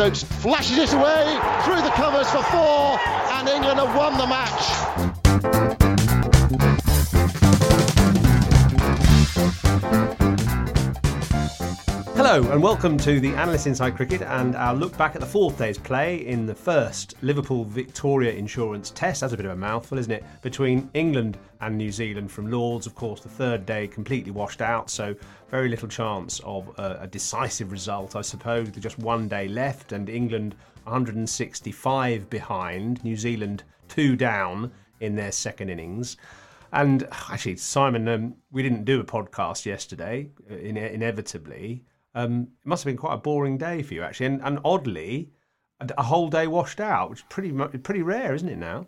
Stokes flashes it away through the covers for four, and England have won the match. Hello and welcome to the Analyst Inside Cricket and our look back at the fourth day's play in the first Liverpool Victoria Insurance Test. That's a bit of a mouthful, isn't it? Between England and New Zealand from Lords. Of course, the third day completely washed out, so very little chance of a, a decisive result, I suppose, with just one day left and England 165 behind, New Zealand two down in their second innings. And actually, Simon, um, we didn't do a podcast yesterday, uh, in, inevitably. Um, it must have been quite a boring day for you, actually, and, and oddly, a, whole day washed out, which is pretty pretty rare, isn't it? Now,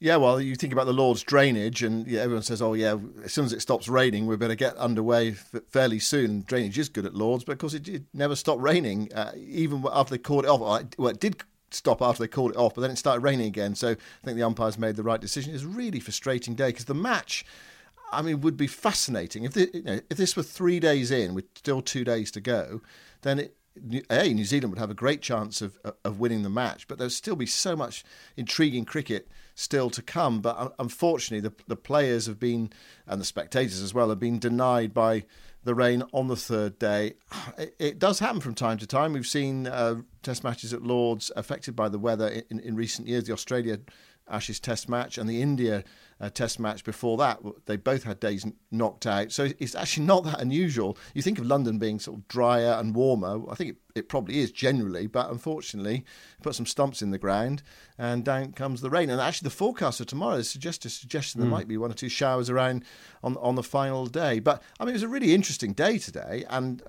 Yeah, well, you think about the Lord's drainage, and yeah, everyone says, "Oh, yeah, as soon as it stops raining, we better get underway f- fairly soon." Drainage is good at Lords, but of course, it, it never stopped raining, uh, even after they called it off. Well, it- Well, it did stop after they called it off, but then it started raining again. So I think the umpires made the right decision. It's a really frustrating day because the match. I mean, would be fascinating if the, you know, if this were three days in with still two days to go, then it, a New Zealand would have a great chance of of winning the match, but there'd still be so much intriguing cricket still to come. But unfortunately, the the players have been and the spectators as well have been denied by the rain on the third day. It, it does happen from time to time. We've seen uh, Test matches at Lords affected by the weather in, in recent years. The Australia Ashes Test match and the India uh, Test match before that, they both had days knocked out. So it's actually not that unusual. You think of London being sort of drier and warmer. I think it, it probably is generally, but unfortunately, put some stumps in the ground and down comes the rain. And actually, the forecast for tomorrow suggests a suggestion there might be one or two showers around on on the final day. But I mean, it was a really interesting day today and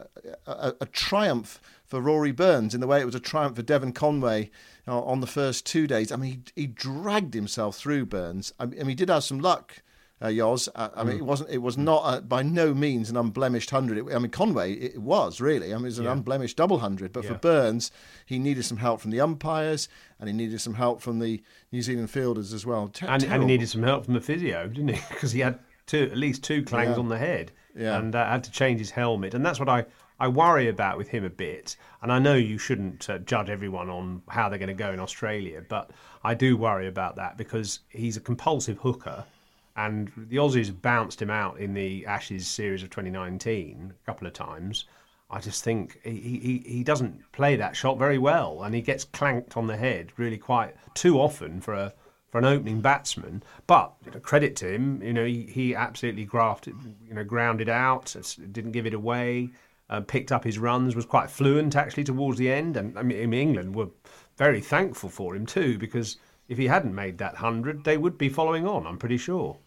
a, a, a triumph for Rory Burns in the way it was a triumph for Devon Conway uh, on the first two days. I mean, he, he dragged himself through Burns. I mean, he did have some luck. Uh, Yoz, uh, I mean, it wasn't. It was not uh, by no means an unblemished hundred. It- I mean, Conway, it was really. I mean, it was an unblemished double hundred. But for Burns, he needed some help from the umpires, and he needed some help from the New Zealand fielders as well. Ter- and, and he needed some help from the physio, didn't he? Because he had two, at least two clangs Yeah. on the head, Yeah. and uh, had to change his helmet. And that's what I, I worry about with him a bit. And I know you shouldn't uh, judge everyone on how they're going to go in Australia, but I do worry about that because he's a compulsive hooker. And the Aussies bounced him out in the Ashes series of 2019 a couple of times. I just think he, he, he doesn't play that shot very well, and he gets clanked on the head really quite too often for a for an opening batsman. But you know, credit to him, you know he, he absolutely grafted, you know, grounded out, didn't give it away, uh, picked up his runs, was quite fluent actually towards the end, and I mean England were very thankful for him too because if he hadn't made that hundred, they would be following on. I'm pretty sure.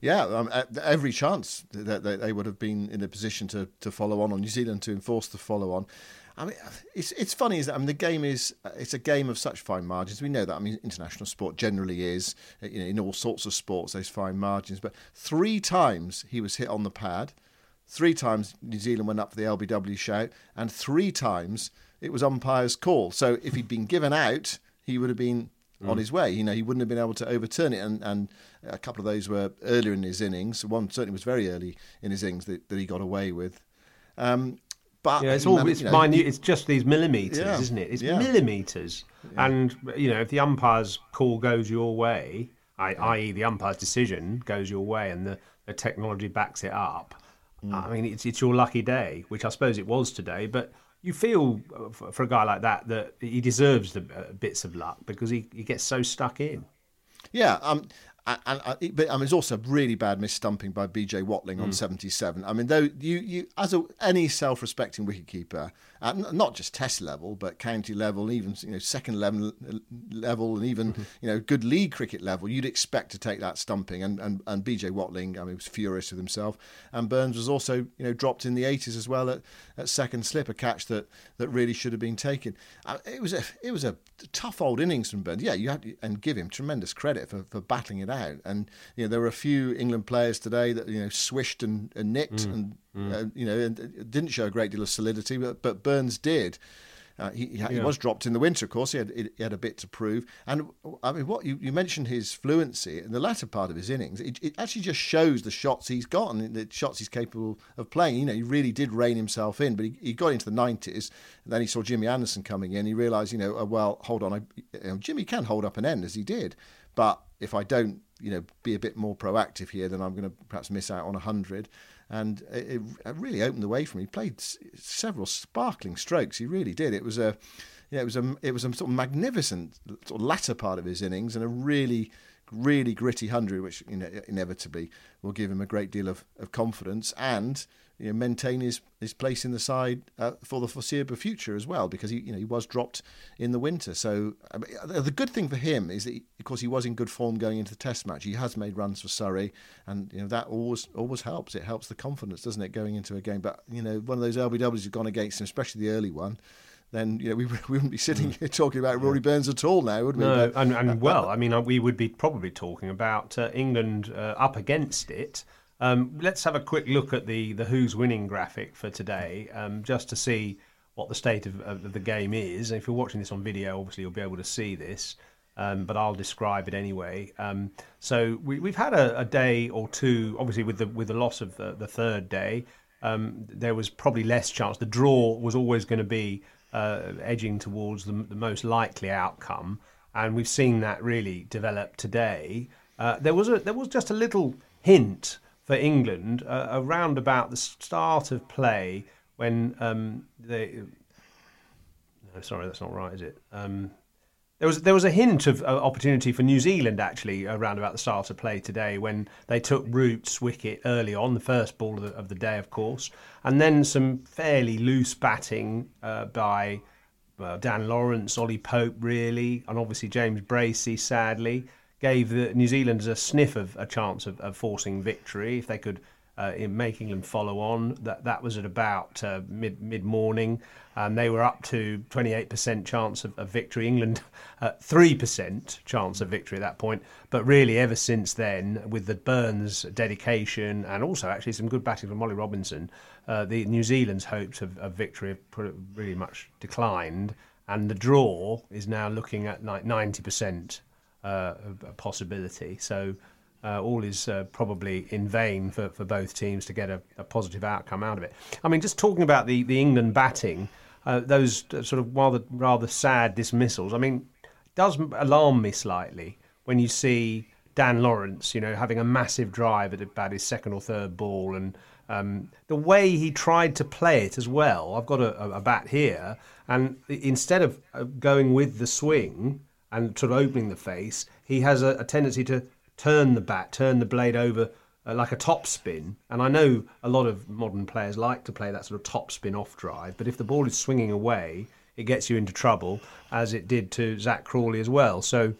Yeah, um, every chance that that they would have been in a position to, to follow on, on New Zealand to enforce the follow on. I mean, it's it's funny, is that I mean the game is it's a game of such fine margins. We know that. I mean, international sport generally is, you know, in all sorts of sports, those fine margins. But three times he was hit on the pad, three times New Zealand went up for the LBW shout, and three times it was umpire's call. So if he'd been given out, he would have been on his way. You know, he wouldn't have been able to overturn it. And, and a couple of those were earlier in his innings. One certainly was very early in his innings that, that he got away with. Um, but Yeah, it's all it's you know, minute. It's just these millimeters, Yeah, isn't it? It's yeah. millimeters. And you know, if the umpire's call goes your way, i- i.e., the umpire's decision goes your way, and the, the technology backs it up, Mm. I mean, it's it's your lucky day, which I suppose it was today. But you feel uh, for, for a guy like that that he deserves the uh, bits of luck because he, he gets so stuck in. Yeah, um, and, and uh, but I mean, it's also a really bad misstumping by BJ Watling on seventy-seven. I mean, though you, you as a, any self-respecting wicketkeeper, uh, n- not just Test level, but county level, even you know second level level, and even Mm-hmm. you know good league cricket level, you'd expect to take that stumping. And and, and BJ Watling, I mean, was furious with himself. And Burns was also you know dropped in the eighties as well at, at second slip, a catch that, that really should have been taken. Uh, it was a it was a tough old innings from Burns. Yeah, you had to, and give him tremendous credit for, for battling it out. And you know there were a few England players today that you know swished and, and nicked and Uh, you know and uh, didn't show a great deal of solidity, but but Burns did. Uh, he, he, he was dropped in the winter, of course. He had, he had a bit to prove. And I mean, what you, you mentioned his fluency in the latter part of his innings. It, it actually just shows the shots he's got and the shots he's capable of playing. You know, he really did rein himself in, but he, he got into the 90s. And then he saw Jimmy Anderson coming in. He realised, you know, oh, well, hold on, I, you know, Jimmy can hold up an end as he did. But if I don't, you know, be a bit more proactive here, then I'm going to perhaps miss out on 100 and it, it really opened the way for me He played s- several sparkling strokes. He really did. It was a, you know, it was a, it was a sort of magnificent sort of latter part of his innings, and a really, really gritty hundred, which you know, inevitably will give him a great deal of, of confidence and you know, maintain his, his place in the side uh, for the foreseeable future as well, because he you know he was dropped in the winter. So I mean, the good thing for him is that, he, of course, he was in good form going into the Test match. He has made runs for Surrey, and you know that always always helps. It helps the confidence, doesn't it, going into a game? But you know, one of those LBWs have gone against him, especially the early one. Then you know we, we wouldn't be sitting here talking about Rory Burns at all now, would we? No, and, and well, I mean, uh, we would be probably talking about uh, England uh, up against it. Um, let's have a quick look at the, the Who's Winning graphic for today, um, just to see what the state of, of the game is. If you're watching this on video, obviously you'll be able to see this, um, but I'll describe it anyway. Um, so we, we've had a, a day or two, obviously with the with the loss of the, the third day. Um, there was probably less chance. The draw was always going to be uh, edging towards the, the most likely outcome, and we've seen that really develop today. Uh, there was a there was just a little hint for England uh, around about the start of play when um, they. No, sorry, that's not right, is it? Um, there was there was a hint of uh, opportunity for New Zealand actually around about the start of play today when they took Root's wicket early on, the first ball of the, of the day, of course, and then some fairly loose batting uh, by well, Dan Lawrence, Ollie Pope, really, and obviously James Bracey, sadly, gave the New Zealanders a sniff of a chance of, of forcing victory if they could. Uh, in make England follow on, that that was at about uh, mid mid morning, and they were up to 28% chance of, of victory. England uh, three percent chance of victory at that point, but really ever since then, with the Burns dedication and also actually some good batting from Ollie Robinson, uh, the New Zealand's hopes of, of victory have really much declined, and the draw is now looking at like 90% uh, a possibility. So uh, all is uh, probably in vain for, for both teams to get a, a positive outcome out of it. I mean, just talking about the, the England batting, uh, those uh, sort of rather rather sad dismissals. I mean, does alarm me slightly when you see Dan Lawrence, you know, having a massive drive at about his second or third ball, and um, the way he tried to play it as well. I've got a, a, a bat here, and instead of uh, going with the swing and sort of opening the face, he has a, a tendency to turn the bat, turn the blade over uh, like a top spin. And I know a lot of modern players like to play that sort of top spin off drive, but if the ball is swinging away, it gets you into trouble, as it did to Zak Crawley as well. So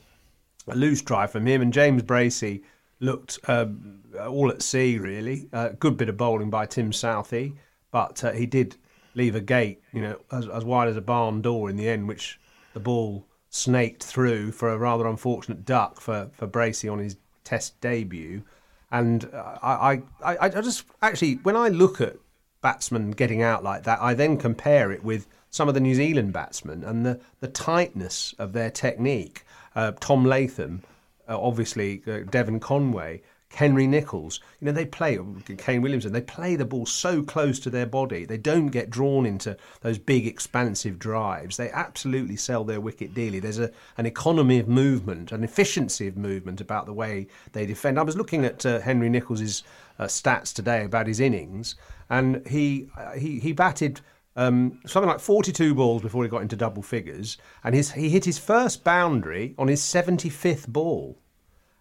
a loose drive from him, and James Bracey looked um, all at sea, really. Uh, good bit of bowling by Tim Southee, but uh, he did leave a gate, you know, as, as wide as a barn door in the end, which the ball snaked through for a rather unfortunate duck for, for Bracey on his Test debut. And I, I, I, just actually, when I look at batsmen getting out like that, I then compare it with some of the New Zealand batsmen and the, the tightness of their technique. Uh, Tom Latham, uh, obviously uh, Devon Conway, Henry Nicholls. You know, they play, Kane Williamson, they play the ball so close to their body. They don't get drawn into those big, expansive drives. They absolutely sell their wicket dearly. There's a, an economy of movement, an efficiency of movement about the way they defend. I was looking at uh, Henry Nicholls' uh, stats today about his innings, and he, uh, he, he batted. Um, something like 42 balls before he got into double figures, and his, he hit his first boundary on his 75th ball.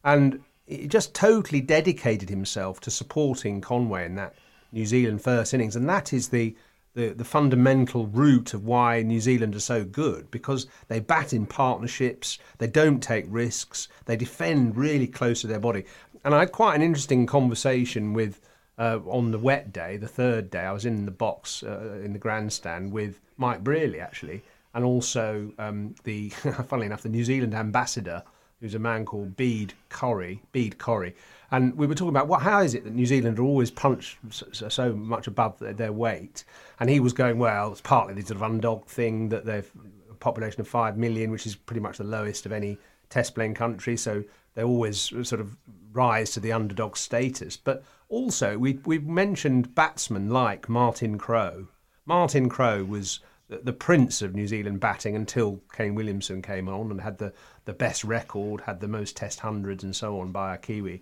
And he just totally dedicated himself to supporting Conway in that New Zealand first innings, and that is the the, the fundamental root of why New Zealand are so good because they bat in partnerships, they don't take risks, they defend really close to their body. And I had quite an interesting conversation with uh, on the wet day, the third day. I was in the box uh, in the grandstand with Mike Brearley actually, and also um, the funnily enough the New Zealand ambassador who's a man called Bede Corry, Bede Corry, and we were talking about what how is it that New Zealand are always punched so, so much above their, their, weight, and he was going well. It's partly the sort of underdog thing that they've a population of five million, which is pretty much the lowest of any test playing country, so they always sort of rise to the underdog status. But also we we've mentioned batsmen like Martin Crowe. Martin Crowe was the prince of New Zealand batting until Kane Williamson came on and had the, the best record, had the most Test hundreds and so on by a Kiwi.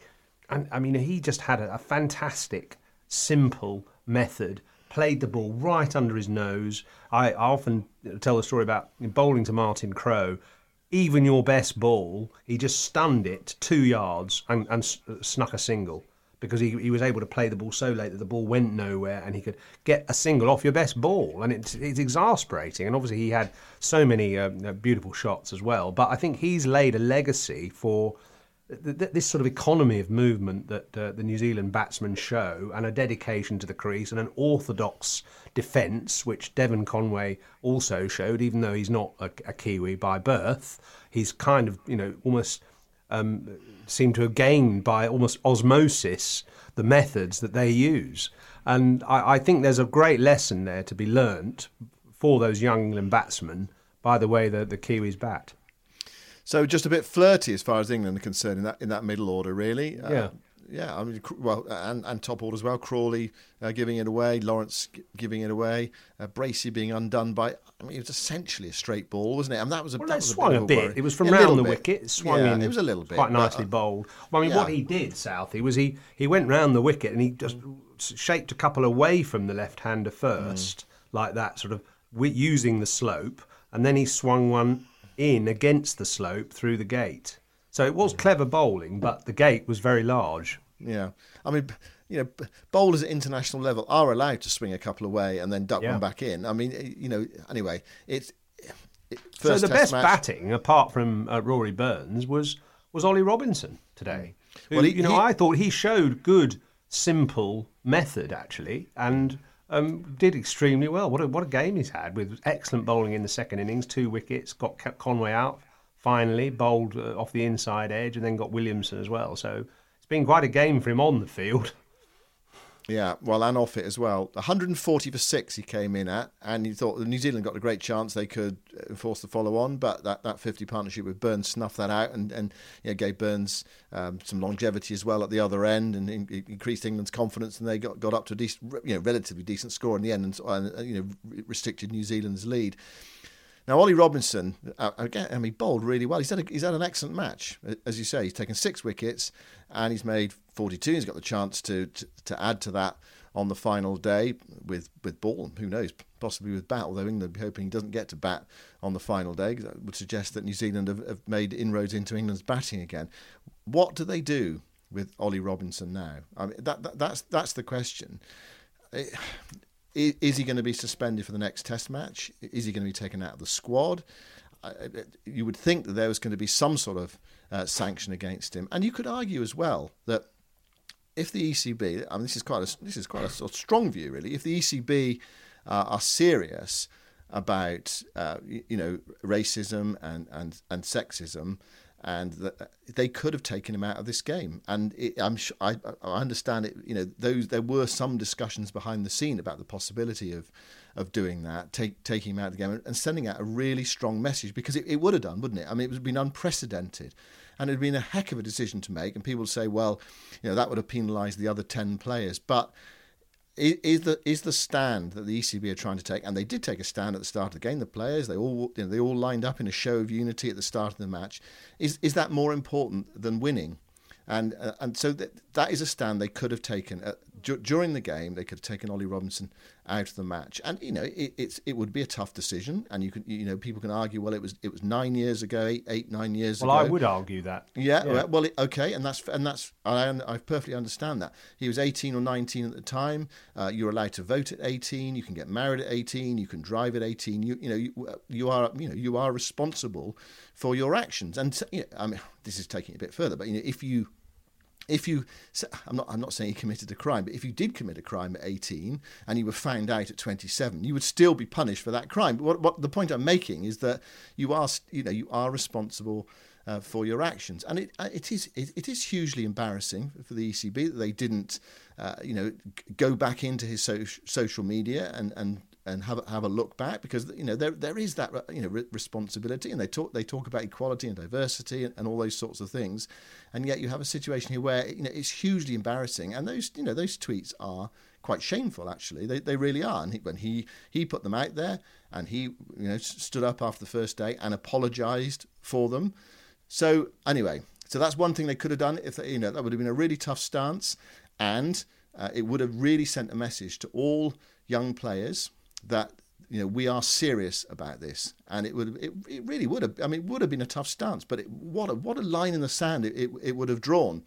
And I mean, he just had a, a fantastic, simple method. Played the ball right under his nose. I, I often tell the story about bowling to Martin Crowe. Even your best ball, he just stunned it two yards and, and uh, snuck a single because he, he was able to play the ball so late that the ball went nowhere and he could get a single off your best ball. And it's, it's exasperating. And obviously, he had so many uh, uh beautiful shots as well. But I think he's laid a legacy for th- th- this sort of economy of movement that uh, the New Zealand batsmen show and a dedication to the crease and an orthodox defence, which Devon Conway also showed, even though he's not a, a Kiwi by birth. He's kind of, you know, almost um, seem to have gained by almost osmosis the methods that they use. And I, I, think there's a great lesson there to be learnt for those young England batsmen by the way that the Kiwis bat. So just a bit flirty as far as England are concerned in that in that middle order, really. Uh, yeah. Yeah, I mean, well, and, and top order as well. Crawley uh, giving it away, Lawrence giving it away, uh, Bracey being undone by. I mean, it was essentially a straight ball, wasn't it? And that was a. Well, that it was swung a, bit. Worry. It was from yeah, round the bit. wicket. It swung yeah, in. It was a little bit quite nicely uh, bowled. Well, I mean, yeah. what he did, Southee, was he he went round the wicket and he just shaped a couple away from the left-hander first, mm. like that, sort of using the slope, and then he swung one in against the slope through the gate. So it was clever bowling, but the gate was very large. Yeah, I mean, you know, bowlers at international level are allowed to swing a couple away and then duck Yeah. one back in. I mean, you know, anyway, it's. It, So the best match- batting, apart from uh, Rory Burns, was was Ollie Robinson today. Who, Well, he- you know, he- I thought he showed good, simple method actually, and um, did extremely well. What a what a game he's had with excellent bowling in the second innings, two wickets, got Conway out finally, bowled uh, off the inside edge, and then got Williamson as well. So it's been quite a game for him on the field. Yeah, well, and off it as well. 140 for six he came in at, and he thought New Zealand got a great chance they could enforce the follow on, but that, that 50 partnership with Burns snuffed that out and, and you know, gave Burns um, some longevity as well at the other end and in, increased England's confidence, and they got, got up to a decent, you know, relatively decent score in the end and, and you know, restricted New Zealand's lead. Now, Ollie Robinson, uh, again, I mean, bowled really well. He's had, a, he's had an excellent match. As you say, he's taken six wickets and he's made 42. He's got the chance to, to, to add to that on the final day with, with ball. Who knows? Possibly with bat, although England be hoping he doesn't get to bat on the final day. That would suggest that New Zealand have, have made inroads into England's batting again. What do they do with Ollie Robinson now? I mean, that, that, that's, that's the question. Is he going to be suspended for the next Test match? Is he going to be taken out of the squad? You would think that there was going to be some sort of uh, sanction against him, and you could argue as well that if the ECB, I mean, this is quite a this is quite a sort of strong view, really. If the ECB uh, are serious about uh, you know racism and and and sexism, and that they could have taken him out of this game. And it, I'm I, I understand it. You know, those there were some discussions behind the scene about the possibility of of doing that, take, taking him out of the game, and sending out a really strong message because it, it would have done, wouldn't it? I mean, it would have been unprecedented. And it had been a heck of a decision to make. And people say, well, you know, that would have penalised the other 10 players. But is the is the stand that the ECB are trying to take, and they did take a stand at the start of the game. The players, they all you know, they all lined up in a show of unity at the start of the match. Is is that more important than winning? And uh, and so that that is a stand they could have taken uh, du- during the game. They could have taken Ollie Robinson out of the match, and you know it, it's it would be a tough decision. And you can you know people can argue, well, it was it was nine years ago, eight eight nine years Well, ago. I would argue that. Yeah, well, well, it- okay, and that's and that's I I perfectly understand that. He was 18 or 19 at the time. Uh, you're allowed to vote at 18. You can get married at 18. You can drive at 18. You you know you, you are you know you are responsible for your actions. And you know, I mean, this is taking it a bit further, but you know if you if you I'm not I'm not saying he committed a crime, but if you did commit a crime at 18 and you were found out at 27, you would still be punished for that crime. But what, what the point I'm making is that you are you know you are responsible uh, for your actions, and it uh, it is it, it is hugely embarrassing for the ECB that they didn't uh, you know go back into his so- social media and and and have have a look back because you know there there is that you know re- responsibility and they talk they talk about equality and diversity and, and all those sorts of things. And yet you have a situation here where you know it's hugely embarrassing and those you know those tweets are quite shameful actually. They, they really are. And he, when he he put them out there and he you know stood up after the first day and apologized for them. So anyway so that's one thing they could have done if they, you know that would have been a really tough stance. And uh, it would have really sent a message to all young players that you know we are serious about this, and it would it, it really would have. I mean, it would have been a tough stance, but it, what a what a line in the sand it, it, it would have drawn.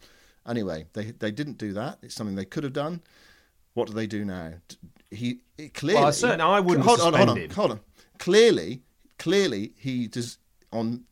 Anyway, they they didn't do that. It's something they could have done. What do they do now? He it clearly. Well, certainly I wouldn't hold, on, hold on, hold on. Clearly, clearly he does on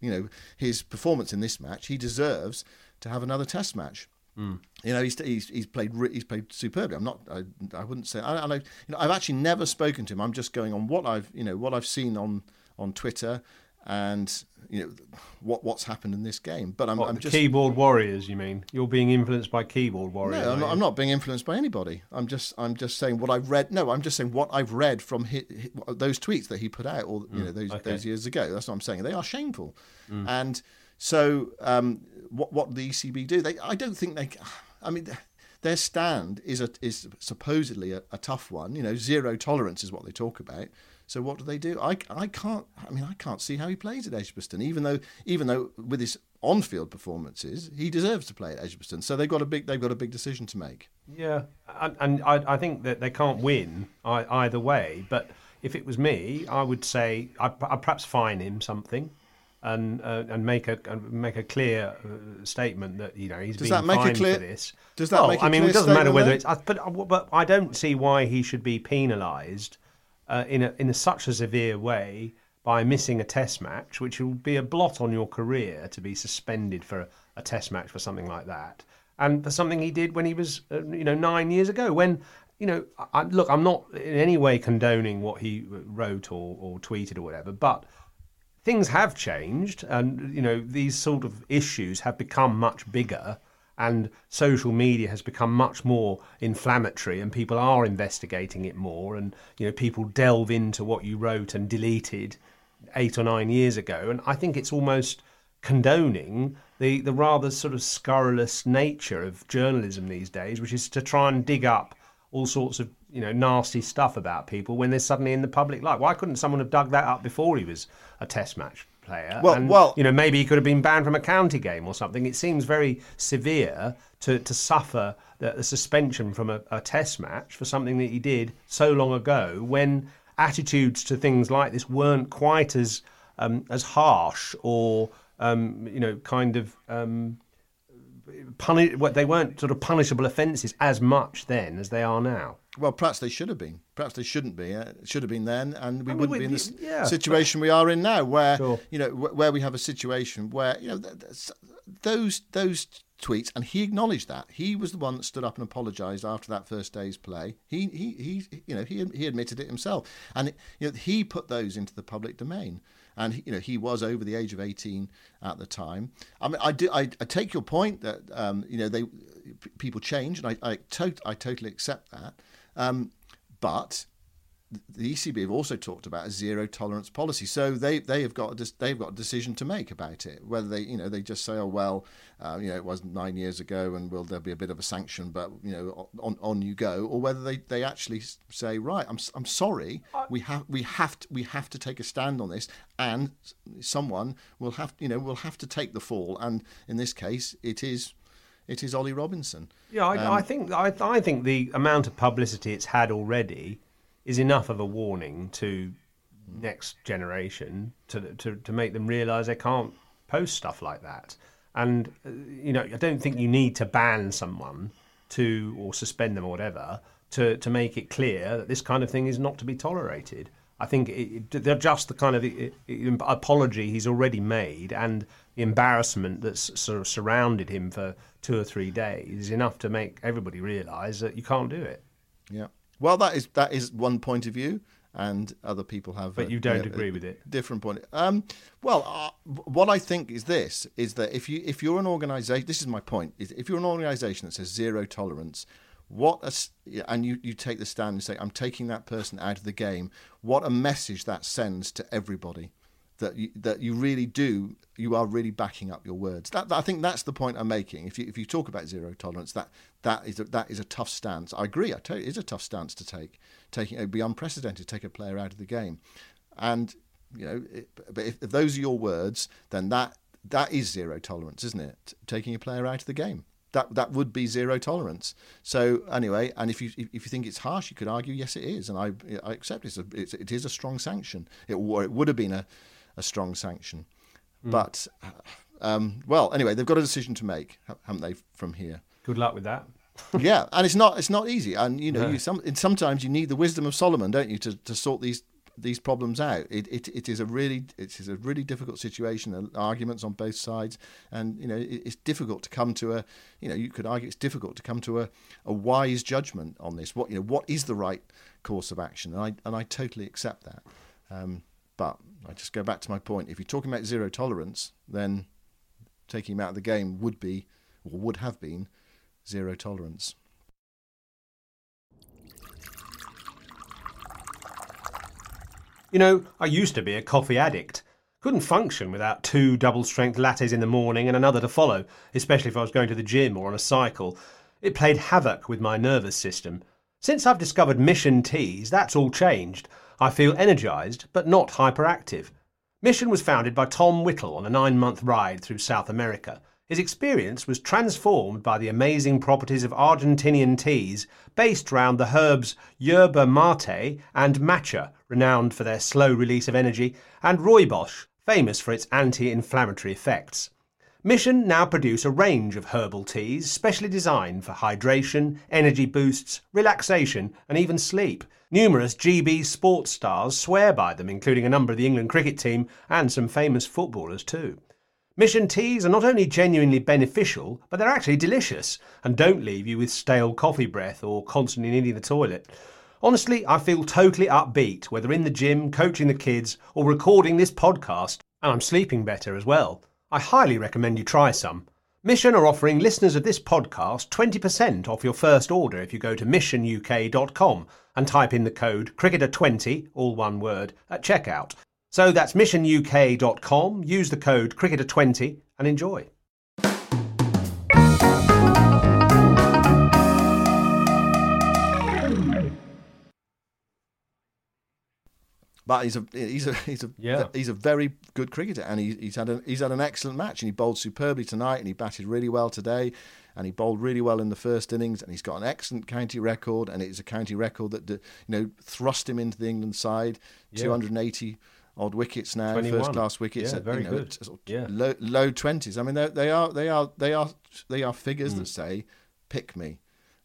you know his performance in this match. He deserves to have another Test match. Hmm. You know, he's, he's he's played he's played superbly. I'm not. I, I wouldn't say. I, I, you know, I've actually never spoken to him. I'm just going on what I've you know what I've seen on on Twitter and you know what what's happened in this game. But I'm, What, I'm just keyboard warriors, you mean? You're being influenced by keyboard warriors. no, I'm not. I'm not being influenced by anybody. I'm just I'm just saying what I've read. No, I'm just saying what I've read from hi hi those tweets that he put out, or you know those Mm, okay. those years ago. That's what I'm saying. They are shameful, Mm. and so um, what what the ECB do? They I don't think they. I mean. Their stand is a, is supposedly a, a tough one. You know, zero tolerance is what they talk about. So what do they do? I, I can't. I mean, I can't see how he plays at Edgbaston, even though even though with his on-field performances, he deserves to play at Edgbaston. So they've got a big they've got a big decision to make. Yeah, and, and I, I think that they can't win either way. But if it was me, I would say I'd, I'd perhaps fine him something, and uh, and make a and make a clear uh, statement that you know he's Does been that make a fined clear- for this. does that well, make a I mean, it doesn't matter whether then? it's. But uh, but I don't see why he should be penalised uh, in a, in a, such a severe way by missing a test match, which will be a blot on your career to be suspended for a, a test match for something like that, and for something he did when he was uh, you know nine years ago. When you know, I- look, I'm not in any way condoning what he wrote or, or tweeted or whatever, but things have changed and you know these sort of issues have become much bigger and social media has become much more inflammatory and people are investigating it more and you know people delve into what you wrote and deleted 8 or 9 years ago and I think it's almost condoning the the rather sort of scurrilous nature of journalism these days which is to try and dig up all sorts of you know nasty stuff about people when they're suddenly in the public light. Why couldn't someone have dug that up before he was a Test match player? Well- and, well- you know maybe he could have been banned from a county game or something. It seems very severe to to suffer the, the suspension from a, a Test match for something that he did so long ago when attitudes to things like this weren't quite as um, as harsh or um, you know kind of. Um, puni- they weren't sort of punishable offences as much then as they are now. Well, perhaps they should have been. Perhaps they shouldn't be. Uh, it should have been then, and we I mean, wouldn't we- be in the yeah. situation we are in now, where Sure. you know wh- where we have a situation where you know th- th- those those tweets, and he acknowledged that he was the one that stood up and apologised after that first day's play. He he he you know he he admitted it himself, and you know he put those into the public domain. And you know he was over the age of eighteen at the time. I mean, I do. I, I take your point that um, you know they people change, and I I, I totally accept that. Um, but the ECB have also talked about a zero tolerance policy, so they they have got a, they've got a decision to make about it. Whether they you know they just say, oh well, uh, you know it was nine years ago, and will there be a bit of a sanction, but you know on on you go, or whether they, they actually say, right, I'm I'm sorry, we have we have to, we have to take a stand on this, and someone will have you know will have to take the fall, and in this case, it is it is Ollie Robinson. Yeah, I, Um, I think I, I think the amount of publicity it's had already is enough of a warning to next generation to to, to make them realise they can't post stuff like that. And uh, you know, I don't think you need to ban someone to or suspend them or whatever to to make it clear that this kind of thing is not to be tolerated. I think it, they're just the kind of it, apology he's already made and the embarrassment that's sort of surrounded him for two or three days is enough to make everybody realise that you can't do it. Yeah. Well, that is that is one point of view, and other people have. But a- you don't a- agree a with it? Different point. Um, well, uh, what I think is this: is that if you if you're an organisation, this is my point: is if you're an organisation that says zero tolerance, what a and you you take the stand and say, I'm taking that person out of the game. What a message that sends to everybody. That you, that you really do, you are really backing up your words. That, I think that's the point I'm making. If you if you talk about zero tolerance, that that is a, that is a tough stance. I agree. I tell you, it is a tough stance to take. Taking it'd be unprecedented to take a player out of the game, and you know, it, but if, if those are your words, then that that is zero tolerance, isn't it? Taking a player out of the game. That that would be zero tolerance. So anyway, and if you if you think it's harsh, you could argue yes, it is, and I I accept it's a, it's, it is a strong sanction. It it would have been a, a strong sanction, but um, well, anyway, they've got a decision to make, haven't they? From here, Good luck with that. yeah, and it's not it's not easy, and you know, No. you some and sometimes you need the wisdom of Solomon, don't you, to, to sort these these problems out. It, it it is a really it is a really difficult situation, arguments on both sides, and you know, it, it's difficult to come to a you know, you could argue it's difficult to come to a, a wise judgment on this. What you know, what is the right course of action, and I and I totally accept that. Um, but I just go back to my point. If you're talking about zero tolerance, then taking him out of the game would be or would have been zero tolerance. You know, I used to be a coffee addict. Couldn't function without two double strength lattes in the morning and another to follow, especially if I was going to the gym or on a cycle. It played havoc with my nervous system. Since I've discovered Mission Teas, that's all changed. I feel energised, but not hyperactive. Mission was founded by Tom Whittle on a nine month ride through South America. His experience was transformed by the amazing properties of Argentinian teas based around the herbs yerba mate and matcha, renowned for their slow release of energy, and rooibos, famous for its anti inflammatory effects. Mission now produce a range of herbal teas specially designed for hydration, energy boosts, relaxation, and even sleep. Numerous GB sports stars swear by them, including a number of the England cricket team and some famous footballers too. Mission teas are not only genuinely beneficial, but they're actually delicious and don't leave you with stale coffee breath or constantly needing the toilet. Honestly, I feel totally upbeat, whether in the gym, coaching the kids, or recording this podcast, and I'm sleeping better as well. I highly recommend you try some. Mission are offering listeners of this podcast 20% off your first order if you go to missionuk.com and type in the code cricketer20, all one word, at checkout. So that's missionuk.com, use the code cricketer20 and enjoy. But he's a he's a he's a Yeah. he's a very good cricketer, and he, he's had a, he's had an excellent match, and he bowled superbly tonight, and he batted really well today, and he bowled really well in the first innings, and he's got an excellent county record, and it's a county record that you know thrust him into the England side, Yeah. 280 odd wickets now, 21. first class wickets, Yeah, at, very you know, good. at sort of Yeah. low low twenties. I mean, they they are they are they are they are figures Mm. that say pick me.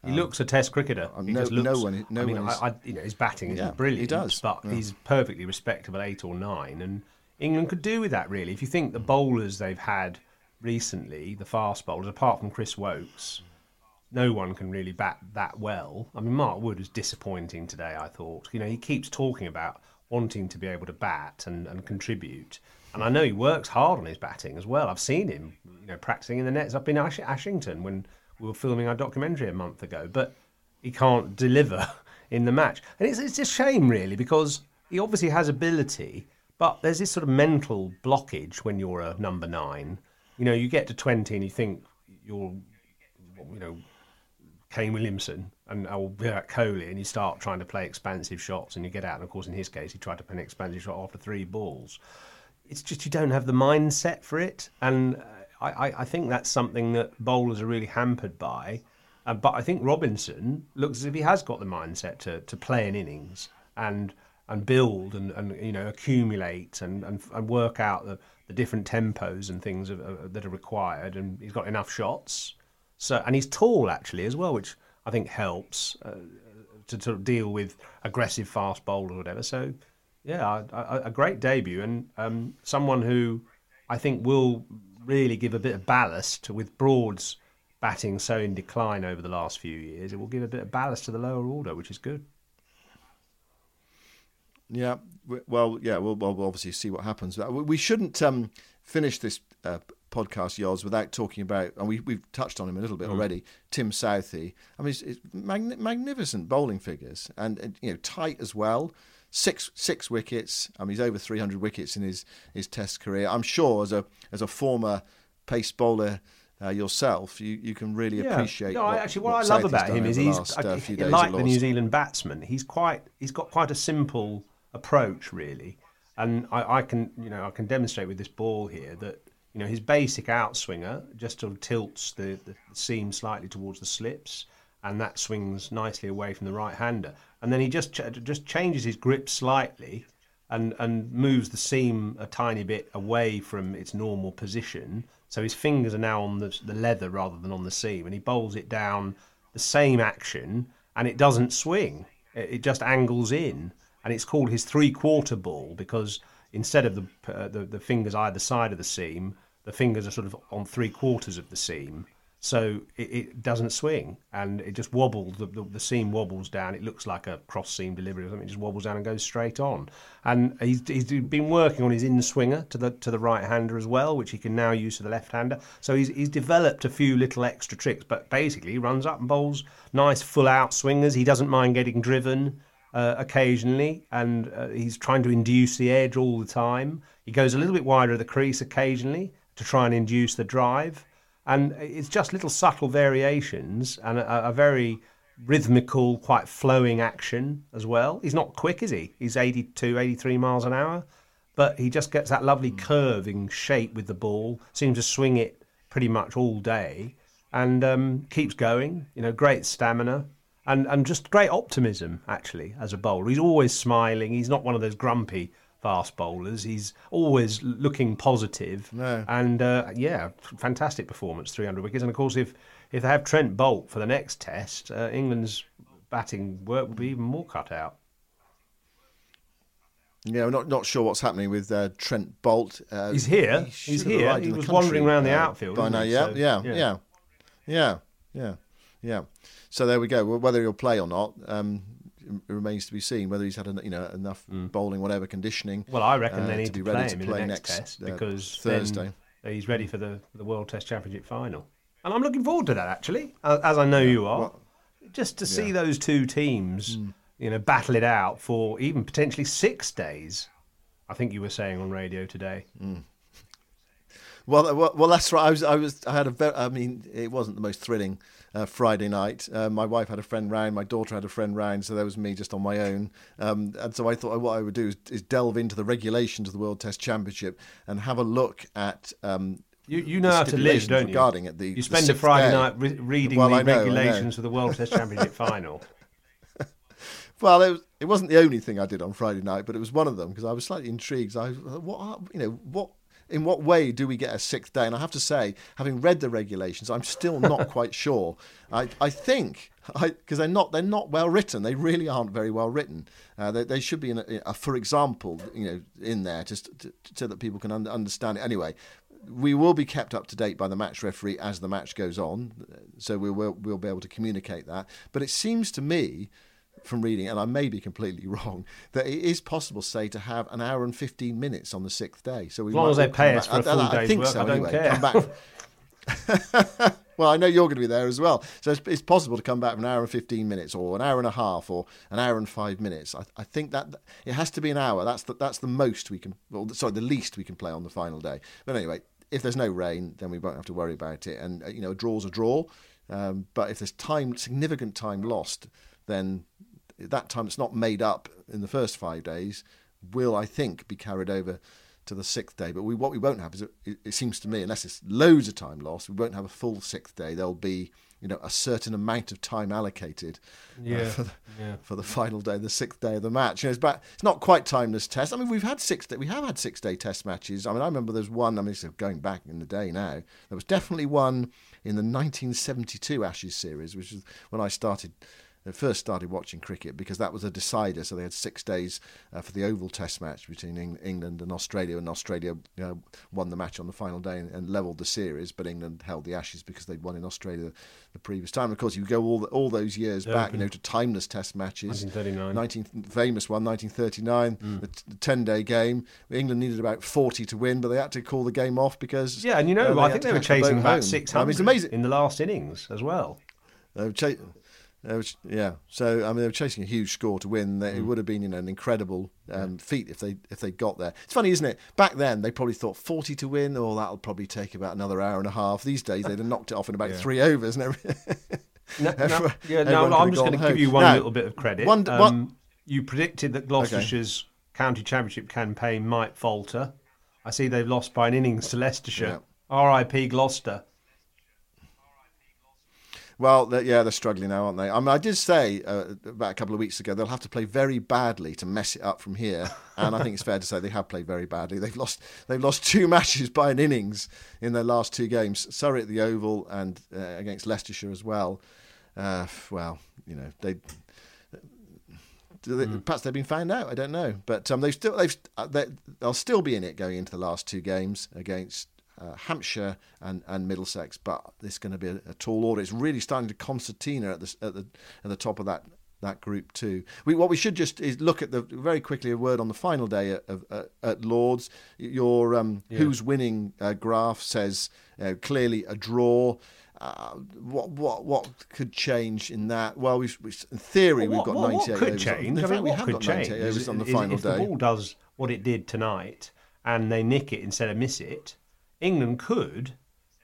He looks a Test cricketer. um, He no- looks, no one- no I mean, one is- I, I, you know, his batting isn't Yeah, he does, but yeah. he's perfectly respectable eight or nine, and England could do with that really. If you think the bowlers they've had recently, the fast bowlers, apart from Chris Woakes, no one can really bat that well. I mean, Mark Wood was disappointing today. I thought, you know, he keeps talking about wanting to be able to bat and, and contribute, and I know he works hard on his batting as well. I've seen him, you know, practicing in the nets up in Ash- Ashington when we were filming our documentary a month ago, but he can't deliver in the match, and it's it's a shame really because he obviously has ability, but there's this sort of mental blockage when you're a number nine. You know, you get to twenty and you think you're, you know, Kane Williamson and or Virat Kohli, and you start trying to play expansive shots, and you get out. And of course, in his case, he tried to play an expansive shot after three balls. It's just you don't have the mindset for it, and I, I, think that's something that bowlers are really hampered by. Uh, but I think Robinson looks as if he has got the mindset to, to play an innings and and build and, and you know accumulate and, and, and work out the, the different tempos and things of, of, that are required. And he's got enough shots. So and he's tall actually as well, which I think helps uh, to sort of deal with aggressive fast bowlers or whatever. So yeah, a, a, a great debut and um, someone who I think will really give a bit of ballast with Broad's batting so in decline over the last few years. It will give a bit of ballast to the lower order, which is good. Yeah, well, yeah, we'll, we'll obviously see what happens. Uh, we- shouldn't um, finish this uh, podcast, Yoz, without talking about, and we, we've touched on him a little bit already, Tim Southee. I mean, it's, it's magn- magnificent bowling figures and, and, you know, tight as well. Six six wickets. I mean, he's over 300 wickets in his, his Test career. I'm sure as a as a former pace bowler uh, yourself, you, you can really appreciate. No, what, actually, what, what I love about him is he's last, uh, few days like the New Zealand batsman. He's quite he's got quite a simple approach, really, and I, I can you know I can demonstrate with this ball here that you know his basic outswinger just sort of tilts the, the seam slightly towards the slips, and that swings nicely away from the right hander, and then he just ch- just changes his grip slightly. And, and moves the seam a tiny bit away from its normal position, so his fingers are now on the, the leather rather than on the seam, and he bowls it down the same action, and it doesn't swing. It, it just angles in, and it's called his three-quarter ball because instead of the, uh, the the fingers either side of the seam, the fingers are sort of on three quarters of the seam, so it, it doesn't swing, and it just wobbles. The, the, the seam wobbles down. It looks like a cross seam delivery or something. It just wobbles down and goes straight on. And he's, he's been working on his in swinger to the to the right hander as well, which he can now use to the left hander. So he's he's developed a few little extra tricks, but basically he runs up and bowls nice full out swingers. He doesn't mind getting driven uh, occasionally, and uh, he's trying to induce the edge all the time. He goes a little bit wider of the crease occasionally to try and induce the drive, and it's just little subtle variations and a, a very rhythmical, quite flowing action as well. He's not quick, is he? He's 82, 83 miles an hour, but he just gets that lovely curving shape with the ball. Seems to swing it pretty much all day, and um, keeps going. You know, great stamina and and just great optimism actually as a bowler. He's always smiling. He's not one of those grumpy fast bowlers. He's always looking positive. No. And uh, yeah, fantastic performance, 300 wickets. And of course, if if they have Trent Boult for the next test, uh, England's batting work will be even more cut out. Yeah, we're not not sure what's happening with uh, Trent Boult. Uh, He's here. he He's here. He was country, wandering around the uh, outfield, by now. Yeah, So, yeah, yeah. yeah, yeah, yeah, yeah. So there we go. Well, Whether he'll play or not um, remains to be seen. Whether he's had you know enough bowling, whatever conditioning. Mm. Well, I reckon uh, they need to to, be play ready to in play the next, next test uh, because Thursday. he's ready for the for the World Test Championship final, and I'm looking forward to that actually, as, I know you are. well, just to see those two teams, you know, battle it out for even potentially six days. I think you were saying on radio today. Well, well, well, that's right. I was, I was, I had a very, I mean, it wasn't the most thrilling uh, Friday night. Uh, my wife had a friend round, my daughter had a friend round, so there was me just on my own. Um, and so I thought what I would do is, is delve into the regulations of the World Test Championship and have a look at. Um, You, you know how to live, don't you? regarding it. The, you spend a Friday day. night re- reading Well, the know. regulations for the World Test Championship final. Well, it, was, it wasn't the only thing I did on Friday night, but it was one of them because I was slightly intrigued. I what are- you know what in what way do we get a sixth day? And I have to say, having read the regulations, I'm still not quite sure. I I think because they're not they're not well written. They really aren't very well written. Uh, they, they should be in a, a, for example, you know, in there just so that people can un- understand it. Anyway, we will be kept up to date by the match referee as the match goes on, so we will we'll be able to communicate that. But it seems to me from reading, and I may be completely wrong, that it is possible, say, to have an hour and fifteen minutes on the sixth day. So we as long as they pay us back- for a full I, I think work, so. I don't anyway, care. come back. well, I know you're going to be there as well, so it's, it's possible to come back for an hour and fifteen minutes, or an hour and a half, or an hour and five minutes. I, I think that it has to be an hour. That's the, that's the most we can. Well, sorry, the least we can play on the final day. But anyway, if there's no rain, then we won't have to worry about it. And uh, you know, a draw's a draw. Um, but if there's time, significant time lost, then that time it's not made up in the first five days will, I think, be carried over to the sixth day. But we, what we won't have is, it, it seems to me, unless it's loads of time lost, we won't have a full sixth day. There'll be, you know, a certain amount of time allocated uh, for, the, yeah. for the final day, the sixth day of the match. You know, it's, back, it's not quite timeless test. I mean, we've had six. day, We have had six day test matches. I mean, I remember there's one. I mean, it's going back in the day now. There was definitely one in the 1972 Ashes series, which is when I started. I first started watching cricket because that was a decider. So they had six days uh, for the Oval Test match between Eng- England and Australia, and Australia you know, won the match on the final day and, and levelled the series. But England held the Ashes because they'd won in Australia the previous time. Of course, you go all the, all those years back, you know, to timeless Test matches. 1939. 19 famous one, 1939, the, t- the 10 day game. England needed about 40 to win, but they had to call the game off because. Yeah, and you uh, know, I think they were chasing about home. 600 I mean, it's amazing. in the last innings as well. They were cha- they were ch- yeah, so I mean, they were chasing a huge score to win. They, It Mm. would have been you know, an incredible um, feat if they if they got there. It's funny, isn't it? Back then, they probably thought forty to win, or that'll probably take about another hour and a half. These days, they'd have knocked it off in about three overs. And everything. No, no, yeah, no, I'm just going to give you one Now, little bit of credit. one- um, you predicted that Gloucestershire's county championship campaign might falter. I see they've lost by an innings to Leicestershire. R.I.P. Gloucester. Well, they're- yeah, they're struggling now, aren't they? I mean, I did say uh, about a couple of weeks ago they'll have to play very badly to mess it up from here, and I think it's fair to say they have played very badly. They've lost they've lost two matches by an innings in their last two games: Surrey at the Oval and uh, against Leicestershire as well. Uh, well, you know they. Perhaps they've been found out. I don't know, but um, they've still they've uh, they, they'll still be in it going into the last two games against uh, Hampshire and, and Middlesex. But this is going to be a, a tall order. It's really starting to concertina at the at the at the top of that that group too. We, what we should just is look at the very quickly a word on the final day at, of, uh, at Lords. Your um, who's winning uh, graph says uh, clearly a draw. Uh, what what what could change in that? Well, we've, we in theory we've got what, 98 what could overs. change? In I mean, we what have could got change 98 overs on the is final if day. the ball does what it did tonight and they nick it instead of miss it, England could.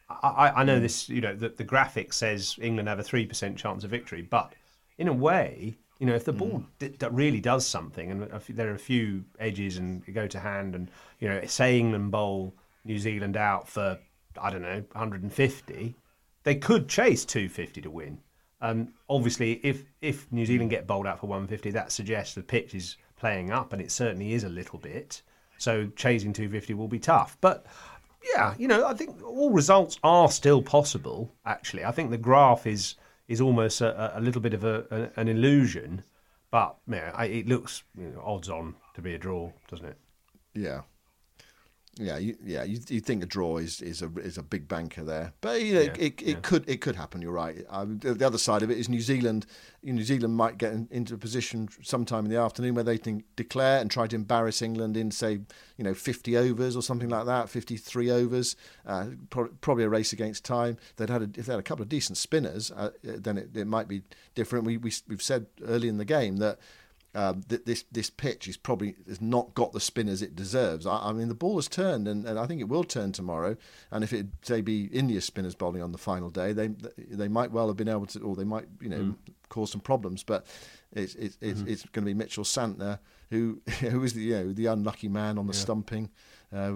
I, I- know Hmm. this. You know, the, the graphic says England have a three percent chance of victory, but in a way, you know, if the Hmm. ball d- d- really does something, and a there are a few edges and go to hand, and you know, say England bowl New Zealand out for I don't know 150, they could chase 250 to win. Um, obviously, if if New Zealand get bowled out for 150, that suggests the pitch is playing up, and it certainly is a little bit. So chasing 250 will be tough. But yeah, you know, I think all results are still possible. Actually, I think the graph is is almost a, a little bit of a, a, an illusion, but yeah, it looks you know, odds on to be a draw, doesn't it? Yeah. Yeah, you, yeah, you, you think a draw is, is a is a big banker there, but you know, Yeah, it, it could it could happen. You're right. The, the other side of it is New Zealand. New Zealand might get in, into a position sometime in the afternoon where they can declare and try to embarrass England in say you know 50 overs or something like that, 53 overs. Uh, pro- probably a race against time. They'd had a, if they had a couple of decent spinners, uh, then it, it might be different. We, we we've said early in the game that um, th- this this pitch is probably has not got the spinners it deserves. I, I mean, the ball has turned, and, and I think it will turn tomorrow. And if it say be India spinners bowling on the final day, they they might well have been able to, or they might you know cause some problems. But it's it's it's, it's going to be Mitchell Santner who who is the you know the unlucky man on the stumping. Uh,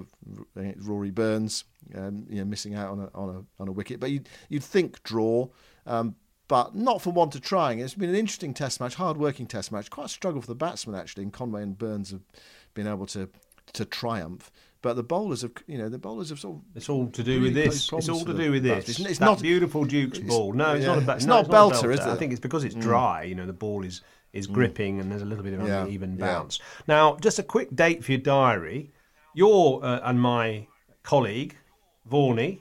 Rory Burns, um, you know, missing out on a on a on a wicket. But you'd you'd think draw. Um, but not for want of trying. It's been an interesting test match, hard working test match. Quite a struggle for the batsmen actually, and Conway and Burns have been able to to triumph. But the bowlers have, you know, the bowlers have sort of. It's all to do really with this. It's all to do with this. It's, it's not beautiful Duke's it's- ball. No, it's yeah. not a. ba- It's no, not belter, a is it? I think it's because it's dry. You know, the ball is is gripping and there's a little bit of Yeah, uneven yeah. bounce. Now, just a quick date for your diary. Your uh, and my colleague Vaughany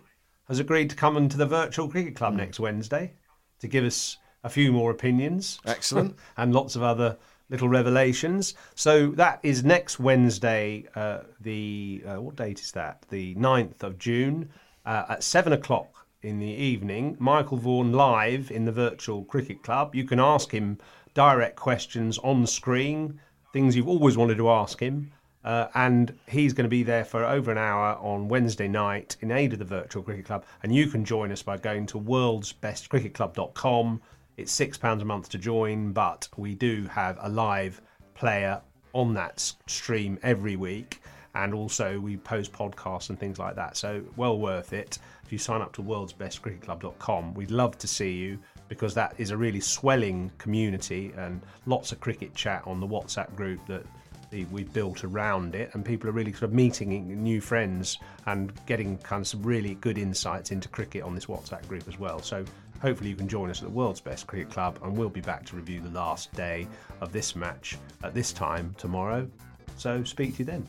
has agreed to come into the virtual cricket club Hmm. next Wednesday to give us a few more opinions. Excellent. and lots of other little revelations. So that is next Wednesday, uh, the, uh, what date is that? The 9th of June uh, at 7 o'clock in the evening. Michael Vaughan live in the virtual cricket club. You can ask him direct questions on screen, things you've always wanted to ask him. Uh, and he's going to be there for over an hour on Wednesday night in aid of the Virtual Cricket Club. And you can join us by going to worldsbestcricketclub.com. It's £6 a month to join, but we do have a live player on that stream every week. And also, we post podcasts and things like that. So, well worth it. If you sign up to worldsbestcricketclub.com, we'd love to see you because that is a really swelling community and lots of cricket chat on the WhatsApp group that we've built around it, and people are really sort of meeting new friends and getting kind of some really good insights into cricket on this WhatsApp group as well. So hopefully you can join us at the World's Best Cricket Club, and we'll be back to review the last day of this match at this time tomorrow. So speak to you then.